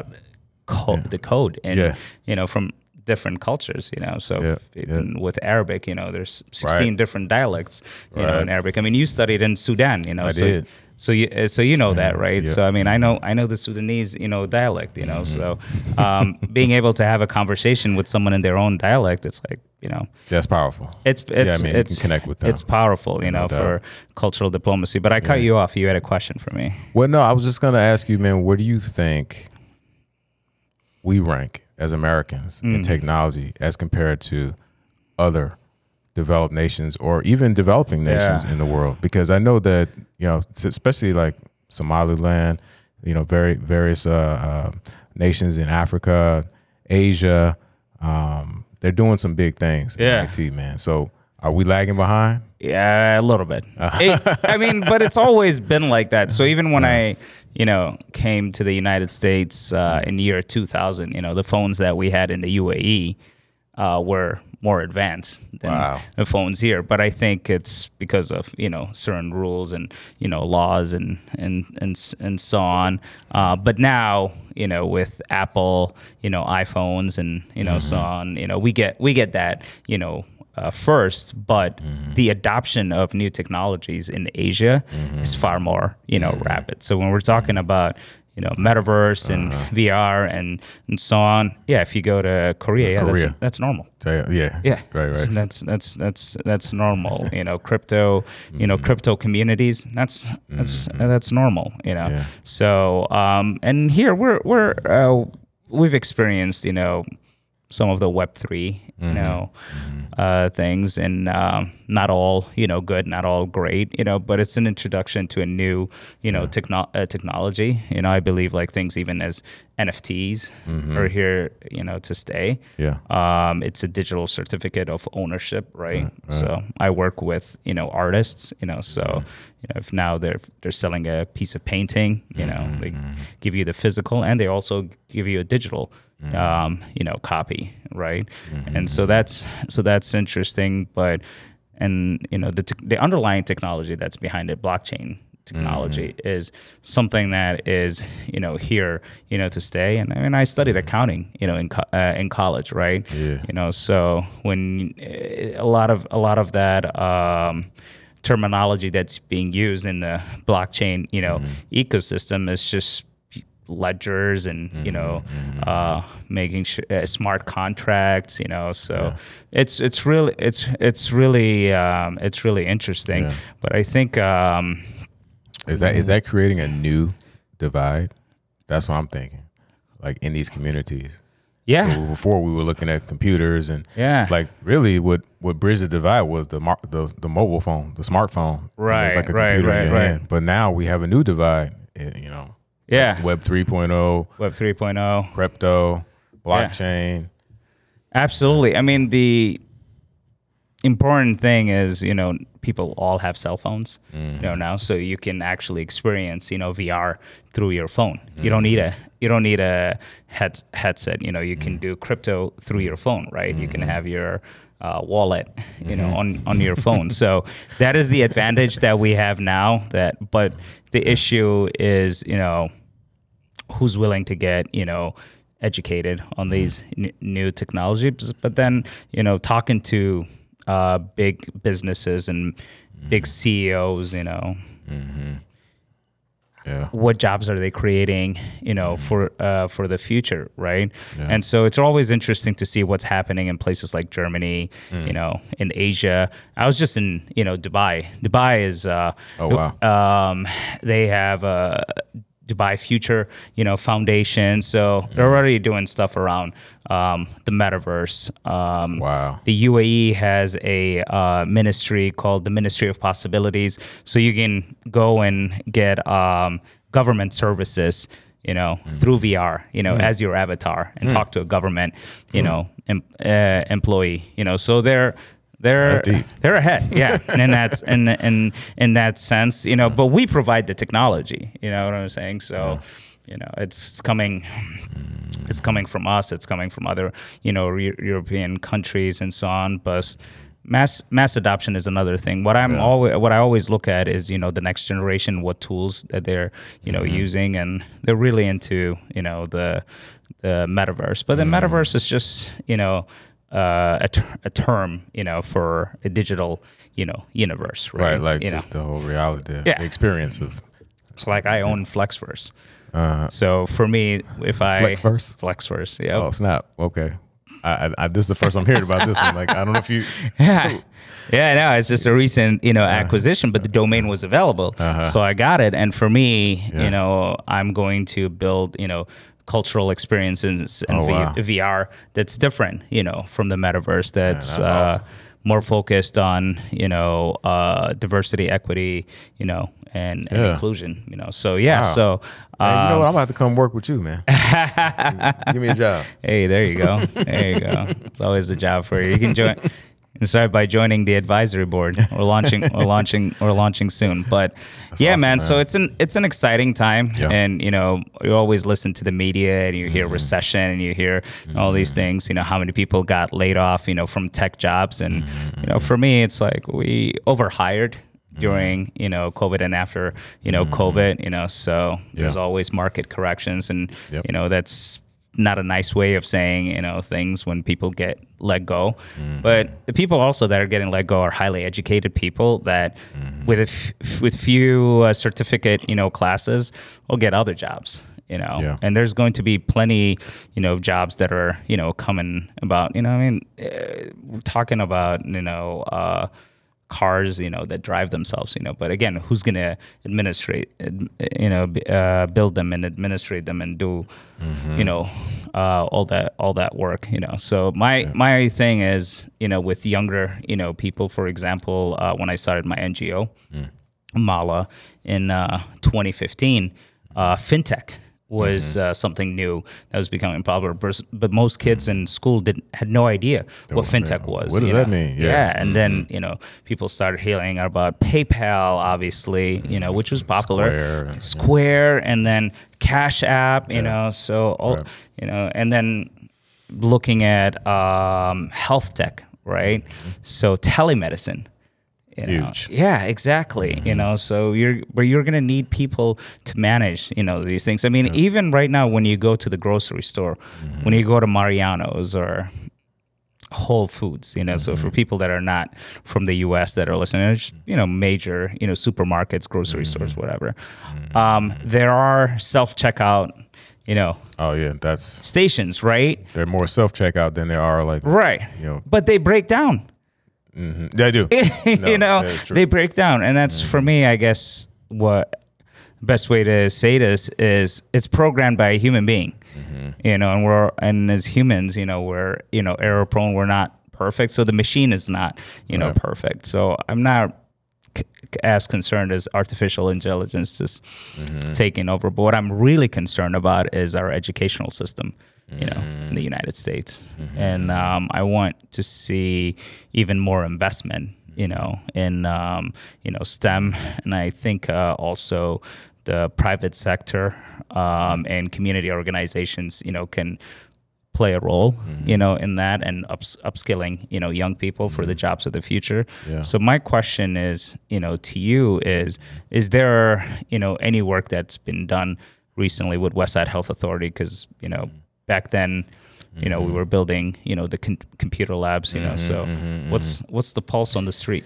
co- the code and Yeah. you know from different cultures. You know, so Yeah, even with Arabic, you know, there's 16 Right. different dialects. You know, in Arabic. I mean, you studied in Sudan. You know, I so, did. So you uh, so you know that, right? yeah. So I mean, I know I know the Sudanese, you know, dialect, you know. So Mm-hmm. um, being able to have a conversation with someone in their own dialect, it's like you know, that's powerful. it's it's I mean, it's can connect with them. It's powerful, you know, for cultural diplomacy. But I cut you off. You had a question for me. Well, no, I was just gonna ask you, man. Where do you think we rank as Americans Mm. in technology as compared to other developed nations or even developing nations Yeah. in the world? Because I know that you know, especially like Somaliland, you know, very various uh, uh, nations in Africa, Asia, um, they're doing some big things Yeah. in IT, man. So, are we lagging behind? Yeah, a little bit. It- I mean, but it's always been like that. So even when I, you know, came to the United States uh, in the year 2000, you know, the phones that we had in the UAE uh, were more advanced than Wow. the phones here. But I think it's because of you know certain rules and you know laws and and and and so on. Uh, but now you know with Apple, you know iPhones and you know so on. You know we get we get that you know uh, first, but mm-hmm. the adoption of new technologies in Asia mm-hmm. is far more, you know, mm-hmm. rapid. So when we're talking about, you know, metaverse and uh-huh. VR and, and so on, yeah, if you go to Korea, yeah, Korea. That's, that's normal. You- yeah, Yeah, right, So right. that's that's that's that's normal. You know, crypto, you know, crypto communities. That's that's that's normal. You know, Yeah. so um, and here we're we're uh, we've experienced you know some of the Web 3 you know, uh, things, and um, not all you know good, not all great, you know, but it's an introduction to a new you know techno- uh, technology. You know, I believe like things even as NFTs are here, you know, to stay. Yeah. Um, it's a digital certificate of ownership, right? So I work with you know artists, you know, so you know if now they're they're selling a piece of painting, you know, they give you the physical and they also give you a digital, um, you know, copy, right? And so that's so that's interesting, but and you know the t- the underlying technology that's behind it, blockchain technology is something that is you know here you know to stay. And I mean I studied accounting you know in co- uh, in college right? Yeah. you know so when uh, a lot of a lot of that um, terminology that's being used in the blockchain you know ecosystem is just ledgers and you know uh, making sure uh, smart contracts you know so it's it's really it's it's really um, it's really interesting Yeah. but I think um, Is that is that creating a new divide? That's what I'm thinking. Like in these communities. yeah So before we were looking at computers and Yeah. like really what what bridged the divide was the mar- the, the mobile phone, the smartphone. Right, It's like a right, computer in right, your right. hand. But now we have a new divide. eh, You know, yeah Web 3.0, Web 3.0 crypto, blockchain. Absolutely. I mean, the important thing is, you know, people all have cell phones, you know, mm-hmm. now, so you can actually experience, you know, VR through your phone. You mm-hmm. don't need a you don't need a head, headset. You know, you can mm-hmm. do crypto through your phone, right? You can have your uh, wallet, you know, on on your phone. So that is the advantage that we have now. That, but the issue is, you know, who's willing to get you know educated on these n- new technologies. But then you know talking to uh, big businesses and big ceos you know Yeah. what jobs are they creating you know for uh, for the future right? And so it's always interesting to see what's happening in places like germany you know in asia. I was just in you know dubai. Dubai is uh Oh, wow. um they have a dubai future you know foundation. So they're already doing stuff around um, the metaverse. Um, Wow. the UAE has a uh, ministry called the Ministry of Possibilities, so you can go and get um, government services, you know, Mm. through VR, you know, as your avatar, and talk to a government, you know, em- uh, employee, you know. So they're they're they're ahead, yeah, and that's in in in that sense, you know. But we provide the technology, you know what I'm saying? So. You know, it's coming. It's coming from us. It's coming from other, you know, Eu- European countries and so on. But mass mass adoption is another thing. What I'm always what I always look at is you know the next generation, what tools that they're you know mm-hmm. using, and they're really into you know the the metaverse. But the mm-hmm. metaverse is just you know uh, a, ter- a term you know for a digital you know universe, right? Right. Like you just know, the whole reality, the Yeah. experience of it's like I own Flexverse. uh, So for me, if I Flexverse? Flexverse, yeah, Oh snap! Okay, I, I, I this is the first I'm hearing about this one. Like I don't know if you. yeah. Yeah, no, it's just a recent, you know, acquisition, but the domain was available, so I got it. And for me, Yeah. you know, I'm going to build, you know, cultural experiences and Oh, v- wow. VR that's different, you know, from the metaverse. That's, that's uh, awesome. more focused on, you know, uh, diversity, equity, you know, and, and inclusion, you know. So yeah, Wow. so. Man, you know um, what? I'm about to come work with you, man. Give me a job. Hey, there you go. There you go. It's always a job for you. You can join. Start by joining the advisory board. We're launching. we're launching. We're launching soon. But yeah, awesome, man, So it's an it's an exciting time, Yeah. and you know you always listen to the media and you hear Mm-hmm. recession and you hear all these things. You know how many people got laid off. You know from tech jobs, and Mm-hmm. you know for me it's like we overhired during you know COVID and after you know COVID. You know so there's Mm-hmm. Always market corrections, and Yep. you know that's not a nice way of saying you know things when people get let go. But the people also that are getting let go are highly educated people that with a f- with few uh, certificate you know classes will get other jobs you know. Yeah. and there's going to be plenty you know jobs that are you know coming about you know i mean? Uh, we're talking about you know uh cars, you know, that drive themselves, you know. But again, who's going to administrate, you know, uh, build them and administrate them and do, you know, uh, all that all that work, you know. So my my thing is, you know, with younger, you know, people, for example, uh, when I started my NGO, Mala in uh, 2015, uh, fintech was mm-hmm. uh, something new that was becoming popular. But, most kids mm-hmm. in school didn't had no idea what fintech was. what does that know? mean? Yeah. Yeah, and then mm-hmm. you know people started hearing about PayPal, obviously, you know, which was popular. Square, yeah. Square, and then Cash App, you know, so all Right. you know, and then looking at um, health tech, right? So telemedicine. You know. Huge. Yeah, exactly. You mm-hmm. know, so you're where you're gonna need people to manage, you know, these things. I mean, even right now when you go to the grocery store, mm-hmm. when you go to Mariano's or Whole Foods, you know, so for mm-hmm. people that are not from the U.S. that are listening, you know, major, you know, supermarkets, grocery stores, whatever. Um, there are self checkout, you know, Oh yeah, that's stations, right? they're more self checkout than there are like Right. you know. But they break down. Mhm. They do. you know, that is true. they break down, and that's for mm-hmm. me, I guess, what best way to say this is it's programmed by a human being. Mm-hmm. You know, and we're and as humans, you know, we're you know error prone. We're not perfect, so the machine is not you know Right. perfect. So I'm not c- c- as concerned as artificial intelligence just mm-hmm. taking over. But what I'm really concerned about is our educational system, you know, in the United States. And um, I want to see even more investment, you know, in, um, you know, STEM. And I think uh, also the private sector um, and community organizations, you know, can play a role, you know, in that and ups, upskilling, you know, young people for the jobs of the future. Yeah. So my question is, you know, to you is, is there, you know, any work that's been done recently with Westside Health Authority? Because you know, back then, you know, we were building, you know, the con- computer labs, you know. So what's what's the pulse on the street?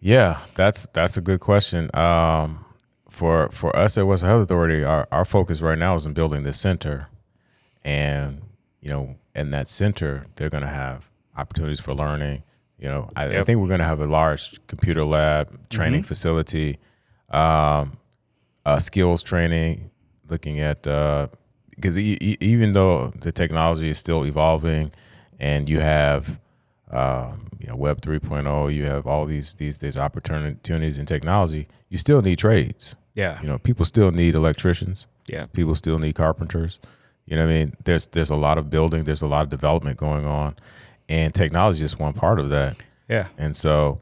Yeah, that's that's a good question. Um, for for us at West Health Authority, our, our focus right now is in building this center, and you know, in that center, they're going to have opportunities for learning. You know, I, I think we're going to have a large computer lab, training facility, um, uh, skills training, looking at because e- e- even though the technology is still evolving, and you have um, you know Web 3.0, you have all these these these opportunities in technology. You still need trades. Yeah, You know, people still need electricians. yeah, People still need carpenters. You know what I mean? There's there's a lot of building, there's a lot of development going on, and technology is just one part of that. yeah, And so,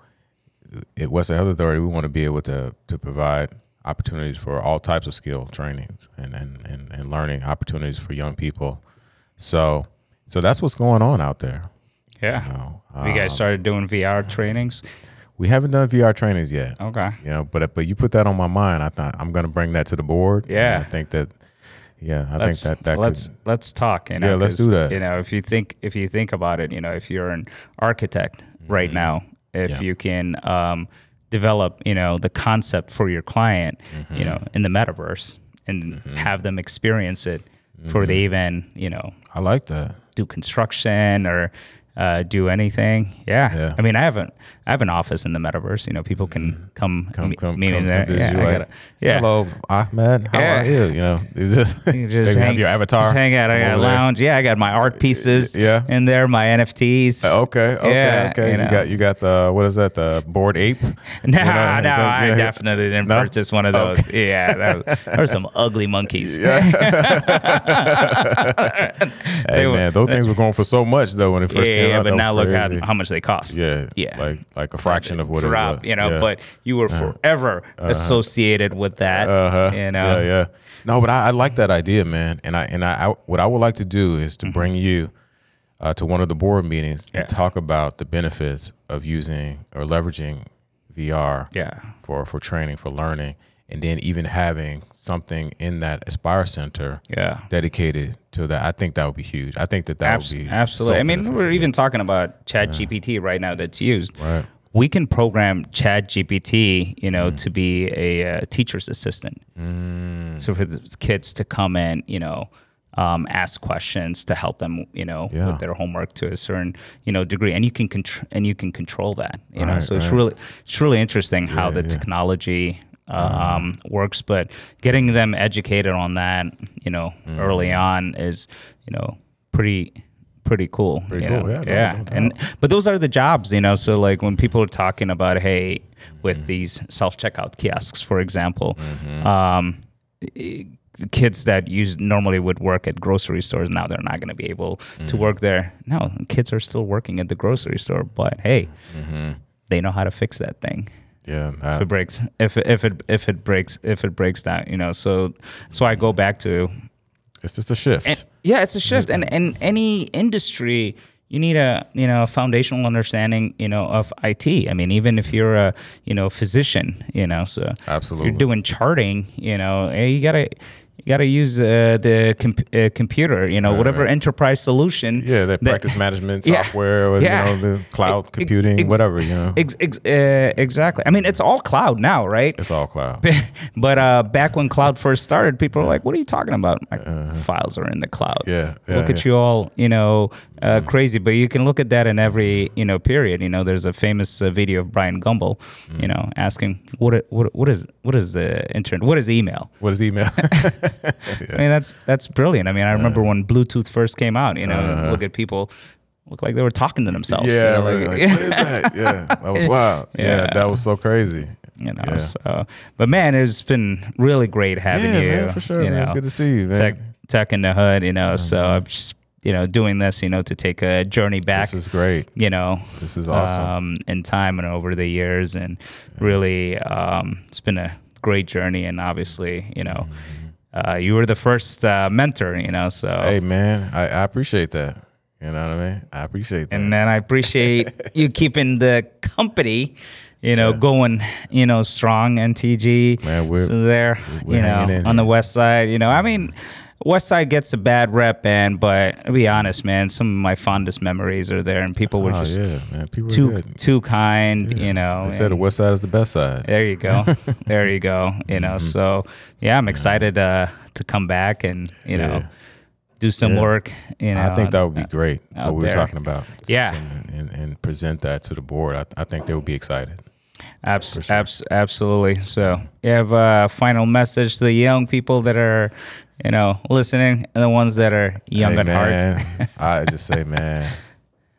at Western Health Authority, we want to be able to to provide opportunities for all types of skill trainings and and, and, and learning opportunities for young people. So so that's what's going on out there. yeah. You know, you guys Um, started doing VR trainings. we haven't done VR trainings yet. Okay. You know, but but you put that on my mind. I thought I'm going to bring that to the board. Yeah. I think that. Yeah, I let's, think that that let's could. let's talk. You know, Yeah, let's do that. You know, if you think if you think about it, you know, if you're an architect right now, if Mm-hmm. Yeah. you can um, develop, you know, the concept for your client, Mm-hmm. you know, in the metaverse, and have them experience it before Mm-hmm. they even, you know, I like that. do construction or uh, do anything. Yeah. Yeah. I mean, I haven't. I have an office in the metaverse. You know, people can come Mm-hmm. Come me- come meet come, in there. Yeah, like, gotta- yeah. Hello, Ahmed. How Yeah. are you? You know, You just hang, have your avatar. Just hang out. I got a over there. lounge. Yeah, I got my art pieces. Yeah. in there, my NFTs. Okay, okay, Yeah, okay. you You, know. got you got the what is that? The Bored Ape? No, You know, no, that- I you know, definitely didn't No? purchase one of those. Yeah, that was, there were some ugly monkeys. Hey were- man, those things were going for so much though when it first came yeah, but now was look crazy. at how much they cost. Yeah, Yeah. like like a fraction of what drop, it was. you know, yeah. but you were forever associated with that. uh-huh. You know, yeah, yeah. No, but I, I like that idea, man. And I and I, I what I would like to do is to bring you uh, to one of the board meetings Mm-hmm. Yeah. and talk about the benefits of using or leveraging VR yeah, for for training for learning, and then even having something in that Aspire Center yeah. dedicated to that. I think that would be huge. I think that that Abs- would be absolutely. so I mean, we're even talking about Chat GPT right now that's used. Right. We can program Chat GPT, you Mm. know, to be a, uh teacher's assistant. Mm. So for the kids to come in, you know, um, ask questions to help them, you know, Yeah. with their homework to a certain, you know, degree, and you can contr- and you can control that, you know. Right, So it's really it's really interesting how the yeah. technology Uh-huh. um, works, but getting them educated on that, you know, Mm-hmm. early on is, you know, pretty pretty cool. Pretty cool, know? yeah, yeah. no doubt. and but those are the jobs, you know. So like when people are talking about, hey, Mm-hmm. with these self checkout kiosks, for example, Mm-hmm. um, kids that use normally would work at grocery stores now they're not going to be able to Mm-hmm. work there. No, kids are still working at the grocery store, but hey, they know how to fix that thing Yeah, if it uh, breaks if it, if it if it breaks if it breaks down you know so so i go back to it's just a shift. and yeah it's a shift and and any industry you need a you know a foundational understanding you know of it i mean even if you're a you know physician you know so Absolutely. you're doing charting you know hey, you gotta you gotta use uh, the comp- uh, computer you know Right, whatever right. enterprise solution yeah, that that- practice management Yeah. software, or, Yeah. you know, the cloud Ex- computing, ex- whatever, you know. Ex- uh, exactly i mean it's all cloud now right it's all cloud. but uh, back when cloud first started, people were like, "What are you talking about? My files are in the cloud." Uh-huh. Yeah, yeah, look at you all, you know, uh, crazy. But you can look at that in every you know period. You know, there's a famous uh, video of Bryant Gumbel, Mm. you know, asking what what what is what is the internet? What is email? What is email? I mean, that's that's brilliant. I mean, I remember when Bluetooth first came out. You know, Uh-huh. look at people. Look like they were talking to themselves. you yeah, know, like, like- what is that? Yeah, that was wild. Yeah, Yeah. that was so crazy. you know. Yeah. So, but man, it's been really great having yeah, you. man, for sure. you man. It's good to see you, man. tech tech in the hood, you know. So I'm just you know doing this, you know, to take a journey back, this is great. you know, This is awesome. um, in time and over the years, and really, um, it's been a great journey. And obviously, you know, uh, you were the first uh, mentor, you know. So hey, man, I, I appreciate that. You know what I mean? I appreciate that. and then I appreciate you keeping the company. You know, going, you know, strong NTG. Man, we're- so there, we're you know, on the west side. You know, I mean, west side gets a bad rep, and but to be honest, man, some of my fondest memories are there, and people were oh, just yeah, man. People too too kind. You know, They said the west side is the best side. there you go, there you go. You know, Mm-hmm. so yeah, I'm excited uh, to come back and you know do some Yeah. work. You know, I think that would be great. out What we were there. talking about. Yeah. And, and, and present that to the board. I, I think they would be excited. Abs- abs- absolutely. So, you have a final message to the young people that are, you know, listening, and the ones that are young Hey, at heart. man, I just say, man,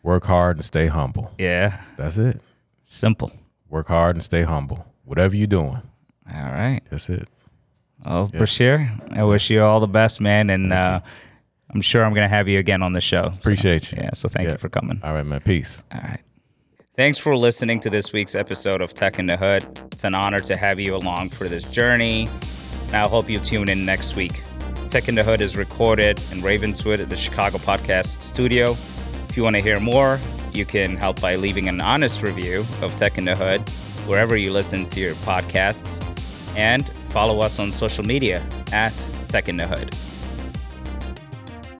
work hard and stay humble. Yeah, That's it. simple. Work hard and stay humble. Whatever you're doing, All right. that's it. Well, Bashir, I wish you all the best, man, and uh, I'm sure I'm gonna have you again on the show. So, Appreciate you. yeah. So thank Yeah. you for coming. All right, man. Peace. All right. Thanks for listening to this week's episode of Tech in the Hood. It's an honor to have you along for this journey. And I hope you tune in next week. Tech in the Hood is recorded in Ravenswood at the Chicago Podcast Studio. If you want to hear more, you can help by leaving an honest review of Tech in the Hood wherever you listen to your podcasts and follow us on social media at Tech in the Hood.